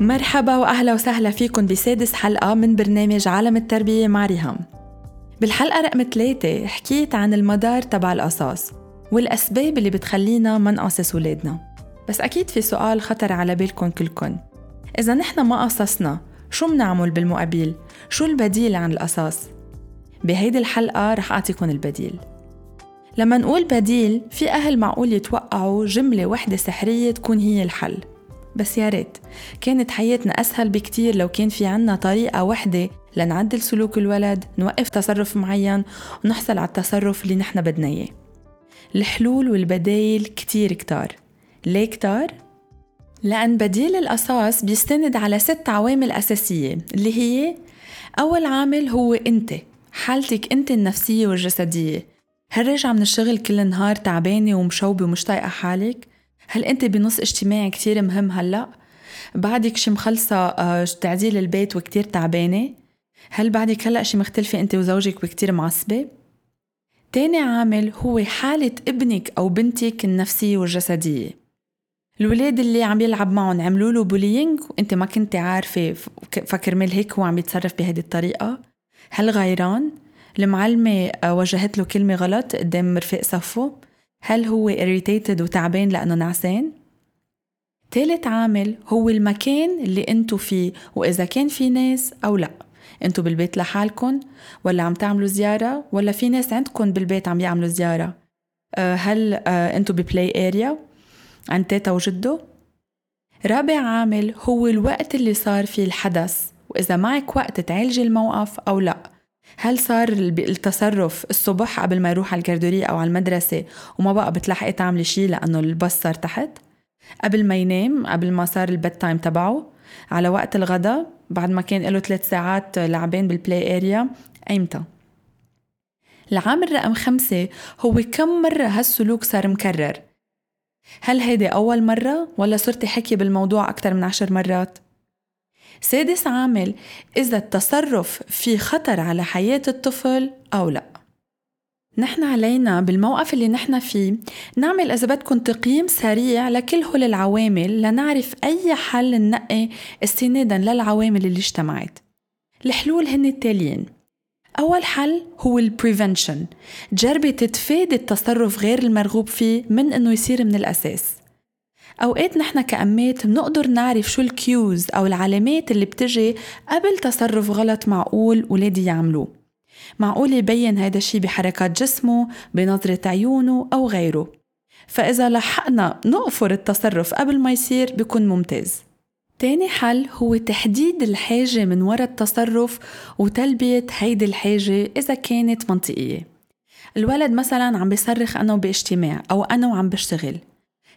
مرحبا وأهلا وسهلا فيكم بسادس حلقة من برنامج عالم التربية مع ريهام بالحلقة رقم ثلاثة حكيت عن المدار تبع القصاص والأسباب اللي بتخلينا ما نقصص ولادنا بس أكيد في سؤال خطر على بالكم كلكم. إذا نحن ما قصصنا شو منعمل بالمقابل؟ شو البديل عن القصاص بهيدي الحلقة رح أعطيكم البديل. لما نقول بديل في أهل معقول يتوقعوا جملة وحدة سحرية تكون هي الحل. بس يا ريت كانت حياتنا أسهل بكتير لو كان في عنا طريقة وحدة لنعدل سلوك الولد نوقف تصرف معين ونحصل على التصرف اللي نحن بدنا إياه الحلول والبدايل كتير كتار ليه كتار؟ لأن بديل الأساس بيستند على ست عوامل أساسية اللي هي أول عامل هو أنت حالتك أنت النفسية والجسدية هل راجعة من الشغل كل النهار تعبانة ومشوبة ومش طايقة حالك؟ هل أنت بنص اجتماعي كتير مهم هلأ؟ بعدك شي مخلصة آه، تعديل البيت وكتير تعبانة؟ هل بعدك هلأ شي مختلفة أنت وزوجك وكتير معصبة؟ تاني عامل هو حالة ابنك أو بنتك النفسية والجسدية الولاد اللي عم يلعب معهم عملوا له بولينج وأنت ما كنت عارفة فكرمال هيك هو عم يتصرف بهذه الطريقة هل غيران؟ المعلمة آه، وجهت له كلمة غلط قدام رفيق صفه؟ هل هو irritated وتعبان لأنه نعسان؟ تالت عامل هو المكان اللي انتو فيه وإذا كان في ناس أو لأ. انتو بالبيت لحالكن ولا عم تعملوا زيارة ولا في ناس عندكن بالبيت عم يعملوا زيارة. آه، هل آه، انتو ب play area عند تيتا وجدو. رابع عامل هو الوقت اللي صار فيه الحدث وإذا معك وقت تعالجي الموقف أو لأ. هل صار التصرف الصبح قبل ما يروح على ال garderie أو على المدرسة وما بقى بتلحقي تعملي شيء لأنه الباص صار تحت؟ قبل ما ينام قبل ما صار ال bedtime تبعه على وقت الغداء بعد ما كان له ثلاث ساعات لعبين بال play area أيمتى؟ العامل رقم خمسة هو كم مرة هالسلوك صار مكرر؟ هل هيدي أول مرة ولا صرتي حكي بالموضوع أكثر من عشر مرات؟ سادس عامل إذا التصرف في خطر على حياة الطفل أو لا. نحن علينا بالموقف اللي نحن فيه نعمل إذا بدكم تقييم سريع لكل هول العوامل لنعرف أي حل ننقي استنادا للعوامل اللي اجتمعت. الحلول هن التاليين. أول حل هو البريفنشن جربي تتفادي التصرف غير المرغوب فيه من إنه يصير من الأساس. أوقات نحن كأمات بنقدر نعرف شو الكيوز أو العلامات اللي بتجي قبل تصرف غلط معقول ولادي يعملوه. معقول يبين هذا الشي بحركات جسمه بنظرة عيونه أو غيره. فإذا لحقنا نقفر التصرف قبل ما يصير بيكون ممتاز. تاني حل هو تحديد الحاجة من وراء التصرف وتلبية هيدي الحاجة إذا كانت منطقية. الولد مثلا عم بيصرخ أنا باجتماع أو أنا وعم بشتغل.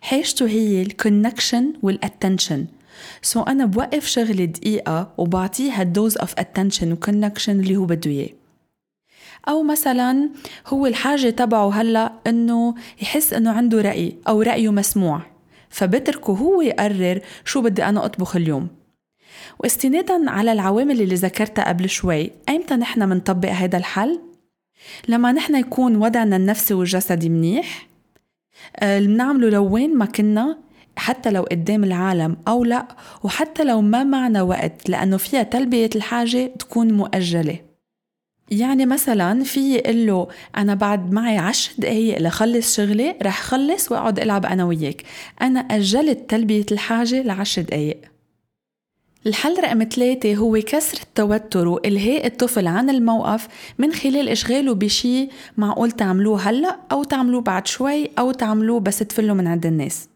حاجته هي ال connection وال attention so أنا بوقف شغلي دقيقة وبعطيه هال dose of attention و connection اللي هو بده إياه. أو مثلا هو الحاجة تبعه هلأ إنه يحس إنه عنده رأي أو رأيه مسموع. فبتركه هو يقرر شو بدي أنا أطبخ اليوم. واستنادا على العوامل اللي ذكرتها قبل شوي أيمتى نحن منطبق هذا الحل؟ لما نحن يكون وضعنا النفسي والجسدي منيح بنعمله لو وين ما كنا حتى لو قدام العالم أو لا وحتى لو ما معنا وقت لأنه فيها تلبية الحاجة تكون مؤجلة. يعني مثلا في يقول له أنا بعد معي عشر دقايق لخلص شغلي رح خلص وأقعد ألعب أنا وياك. أنا أجلت تلبية الحاجة لعشر دقايق. الحل رقم ثلاثة هو كسر التوتر وإلهاء الطفل عن الموقف من خلال إشغاله بشي معقول تعملوه هلأ أو تعملوه بعد شوي أو تعملوه بس تفلوا من عند الناس.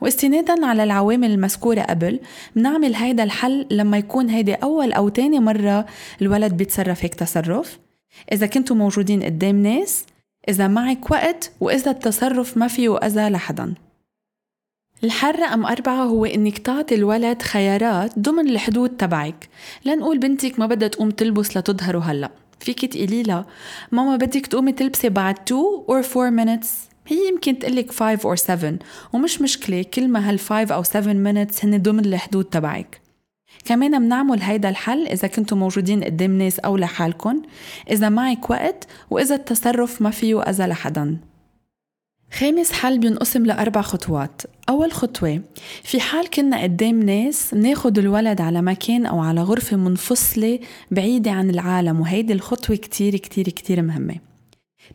واستنادا على العوامل المذكورة قبل بنعمل هيدا الحل لما يكون هيدي أول أو تاني مرة الولد بيتصرف هيك تصرف. إذا كنتوا موجودين قدام ناس إذا معك وقت وإذا التصرف ما فيه أذى لحدا. الحل رقم أربعة هو إنك تعطي الولد خيارات ضمن الحدود تبعك. لنقول بنتك ما بدها تقوم تلبس لتظهروا هلأ. فيك تقولي لها ماما بدك تقومي تلبسي بعد 2 or 4 minutes. هي يمكن تقلك 5 or 7 ومش مشكلة كل ما هال 5 أو 7 minutes هن ضمن الحدود تبعك. كمان بنعمل هيدا الحل إذا كنتوا موجودين قدام ناس أو لحالكن. إذا معك وقت وإذا التصرف ما فيه أذى لحدا. خامس حل بينقسم لأربع خطوات. أول خطوة في حال كنا قدام ناس ناخد الولد على مكان أو على غرفة منفصلة بعيدة عن العالم وهيدي الخطوة كتير كتير كتير مهمة.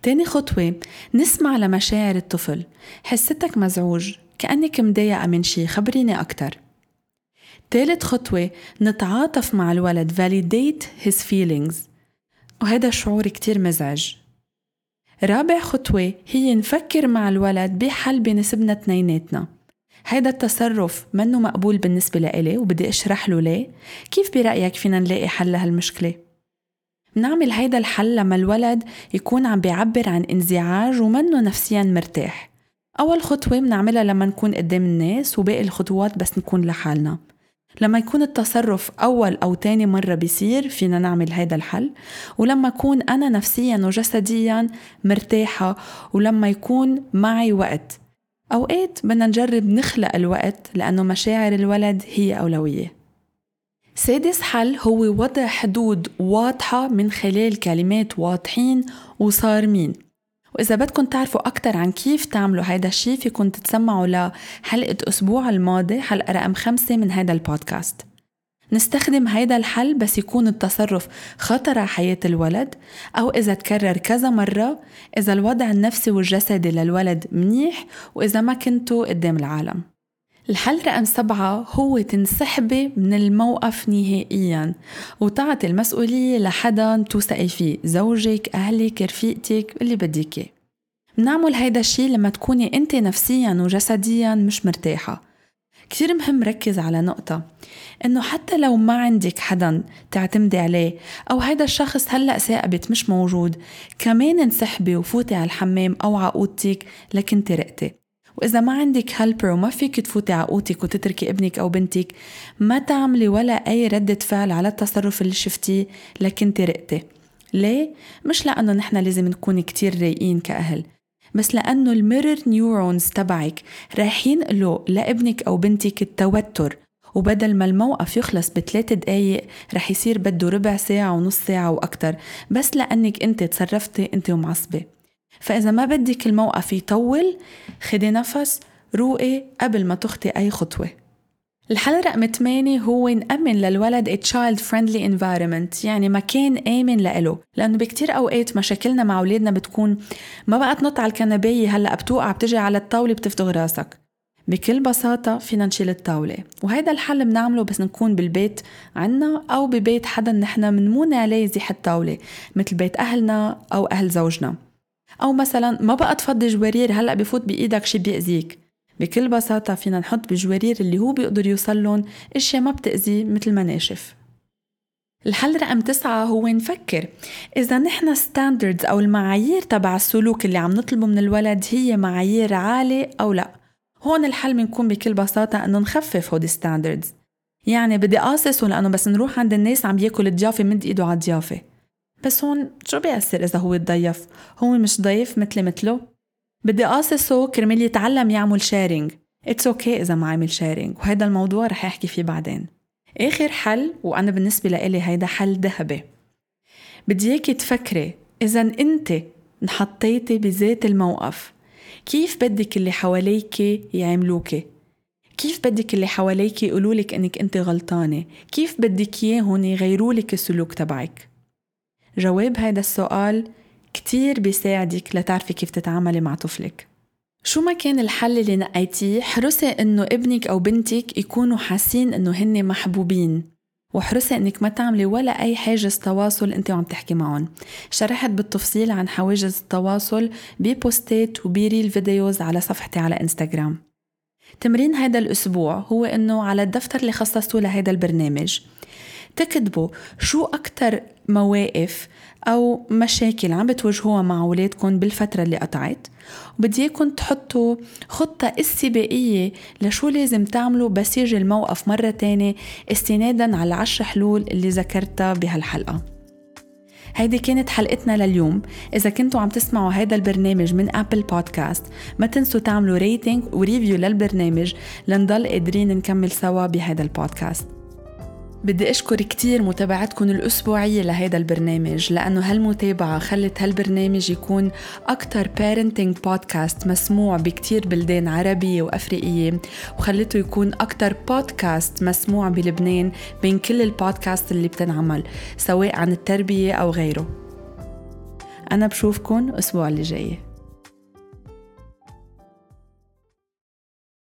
تاني خطوة نسمع لمشاعر الطفل. حستك مزعوج كأنك مضايقة من شي خبريني أكتر. تالت خطوة نتعاطف مع الولد validate his feelings. وهذا شعور كتير مزعج. رابع خطوة هي نفكر مع الولد بحل بيناسبنا اتنيناتنا هيدا التصرف منه مقبول بالنسبة لإلي وبدي أشرح له ليه. كيف برأيك فينا نلاقي حل لهالمشكلة؟ بنعمل هيدا الحل لما الولد يكون عم بيعبر عن انزعاج ومنه نفسيا مرتاح. أول خطوة بنعملها لما نكون قدام الناس وباقي الخطوات بس نكون لحالنا. لما يكون التصرف أول أو تاني مرة بيصير فينا نعمل هيدا الحل. ولما أكون أنا نفسيا وجسديا مرتاحة ولما يكون معي وقت. أوقات بدنا نجرب نخلق الوقت لأنه مشاعر الولد هي أولوية. سادس حل هو وضع حدود واضحة من خلال كلمات واضحين وصارمين. وإذا بدكم تعرفوا أكثر عن كيف تعملوا هيدا الشيء فيكم تتسمعوا لحلقة أسبوع الماضي حلقة رقم خمسة من هيدا البودكاست. نستخدم هيدا الحل بس يكون التصرف خطر على حياة الولد أو إذا تكرر كذا مرة إذا الوضع النفسي والجسدي للولد منيح وإذا ما كنتوا قدام العالم. الحل رقم سبعة هو تنسحبي من الموقف نهائيا وتعطي المسؤولية لحدا توثقي فيه زوجك أهلك رفيقتك اللي بدك بنعمل هيدا الشي لما تكوني أنت نفسيا وجسديا مش مرتاحة. كتير مهم ركز على نقطة إنه حتى لو ما عندك حدا تعتمدي عليه أو هيدا الشخص هلأ ثاقبت مش موجود كمان انسحبي وفوتي على الحمام أو على أوضتك لكنت رقتي وإذا ما عندك helper وما فيك تفوتي على أوضتك وتتركي ابنك أو بنتك ما تعملي ولا أي ردة فعل على التصرف اللي شفتيه لكنت رقتي ليه؟ مش لأنه نحن لازم نكون كتير رايقين كأهل بس لأنه ال mirror neurons تبعك رايحين له لابنك أو بنتك التوتر وبدل ما الموقف يخلص بثلاث دقايق رح يصير بده ربع ساعة ونص ساعة وأكتر بس لأنك أنت تصرفتي أنت ومعصبة فإذا ما بدك الموقف يطول خدي نفس روقي قبل ما تخطي أي خطوة. الحل رقم 8 هو نأمن للولد a child friendly environment يعني مكان آمن لإله. لأنه بكتير أوقات مشاكلنا مع أولادنا بتكون ما بقى تنط على الكنباية هلأ بتوقع بتجي على الطاولة بتفتغ راسك. بكل بساطة فينا نشيل الطاولة. وهيدا الحل بنعمله بس نكون بالبيت عنا أو ببيت حدا نحن منمون عليه يزيح الطاولة مثل بيت أهلنا أو أهل زوجنا. أو مثلا ما بقى تفضي جوارير هلأ بفوت بإيدك شي بيأذيك. بكل بساطة فينا نحط بجوارير اللي هو بيقدر يوصلن أشياء ما بتأذي مثل مناشف الحل رقم تسعة هو نفكر إذا نحن standards أو المعايير تبع السلوك اللي عم نطلبه من الولد هي معايير عالية أو لأ. هون الحل بنكون بكل بساطة إنه نخفف هودي standards يعني بدي قاصصه لأنه بس نروح عند الناس عم بياكل الضيافة مد إيده على الضيافة. بس هون شو بيأثر إذا هو تضيف هو مش ضيف مثلي مثله؟ بدي قاصصه كرمال يتعلم يعمل sharing it's okay okay إذا ما عمل شيرينج وهيدا الموضوع رح أحكي فيه بعدين. آخر حل وأنا بالنسبة لإلي هيدا حل ذهبي. بدي اياكي تفكري إذا أنت انحطيتي بذات الموقف. كيف بدك اللي حواليك يعملوكي كيف بدك اللي حواليك يقولولك إنك أنت غلطانة؟ كيف بدك اياهم يغيرولك السلوك تبعك؟ جواب هيدا السؤال كتير بيساعدك لتعرفي كيف تتعاملي مع طفلك. شو ما كان الحل اللي نقيتيه حرصي إنه ابنك أو بنتك يكونوا حاسين إنه هن محبوبين وحرصي إنك ما تعملي ولا أي حاجز تواصل انت وعم تحكي معهم. شرحت بالتفصيل عن حواجز التواصل ببوستات وب reel videos على صفحتي على انستغرام تمرين هذا الأسبوع هو إنه على الدفتر اللي خصصته لهذا البرنامج. تكتبوا شو أكتر مواقف أو مشاكل عم بتواجهوها مع أولادكم بالفترة اللي قطعت؟ وبدي اياكم تحطوا خطة استباقية لشو لازم تعملوا بس يجي الموقف مرة تانية استنادا على العشر حلول اللي ذكرتها بهالحلقة. هيدي كانت حلقتنا لليوم. إذا كنتوا عم تسمعوا هذا البرنامج من Apple Podcast ما تنسوا تعملوا rating و review للبرنامج لنضل قادرين نكمل سوا بهذا البودكاست. بدي أشكر كتير متابعتكم الأسبوعية لهيدا البرنامج لأنه هالمتابعة خلت هالبرنامج يكون أكتر parenting بودكاست مسموع بكتير بلدان عربية وأفريقية وخلته يكون أكتر بودكاست مسموع بلبنان بين كل البودكاست اللي بتنعمل سواء عن التربية أو غيره. أنا بشوفكن الأسبوع اللي جاي.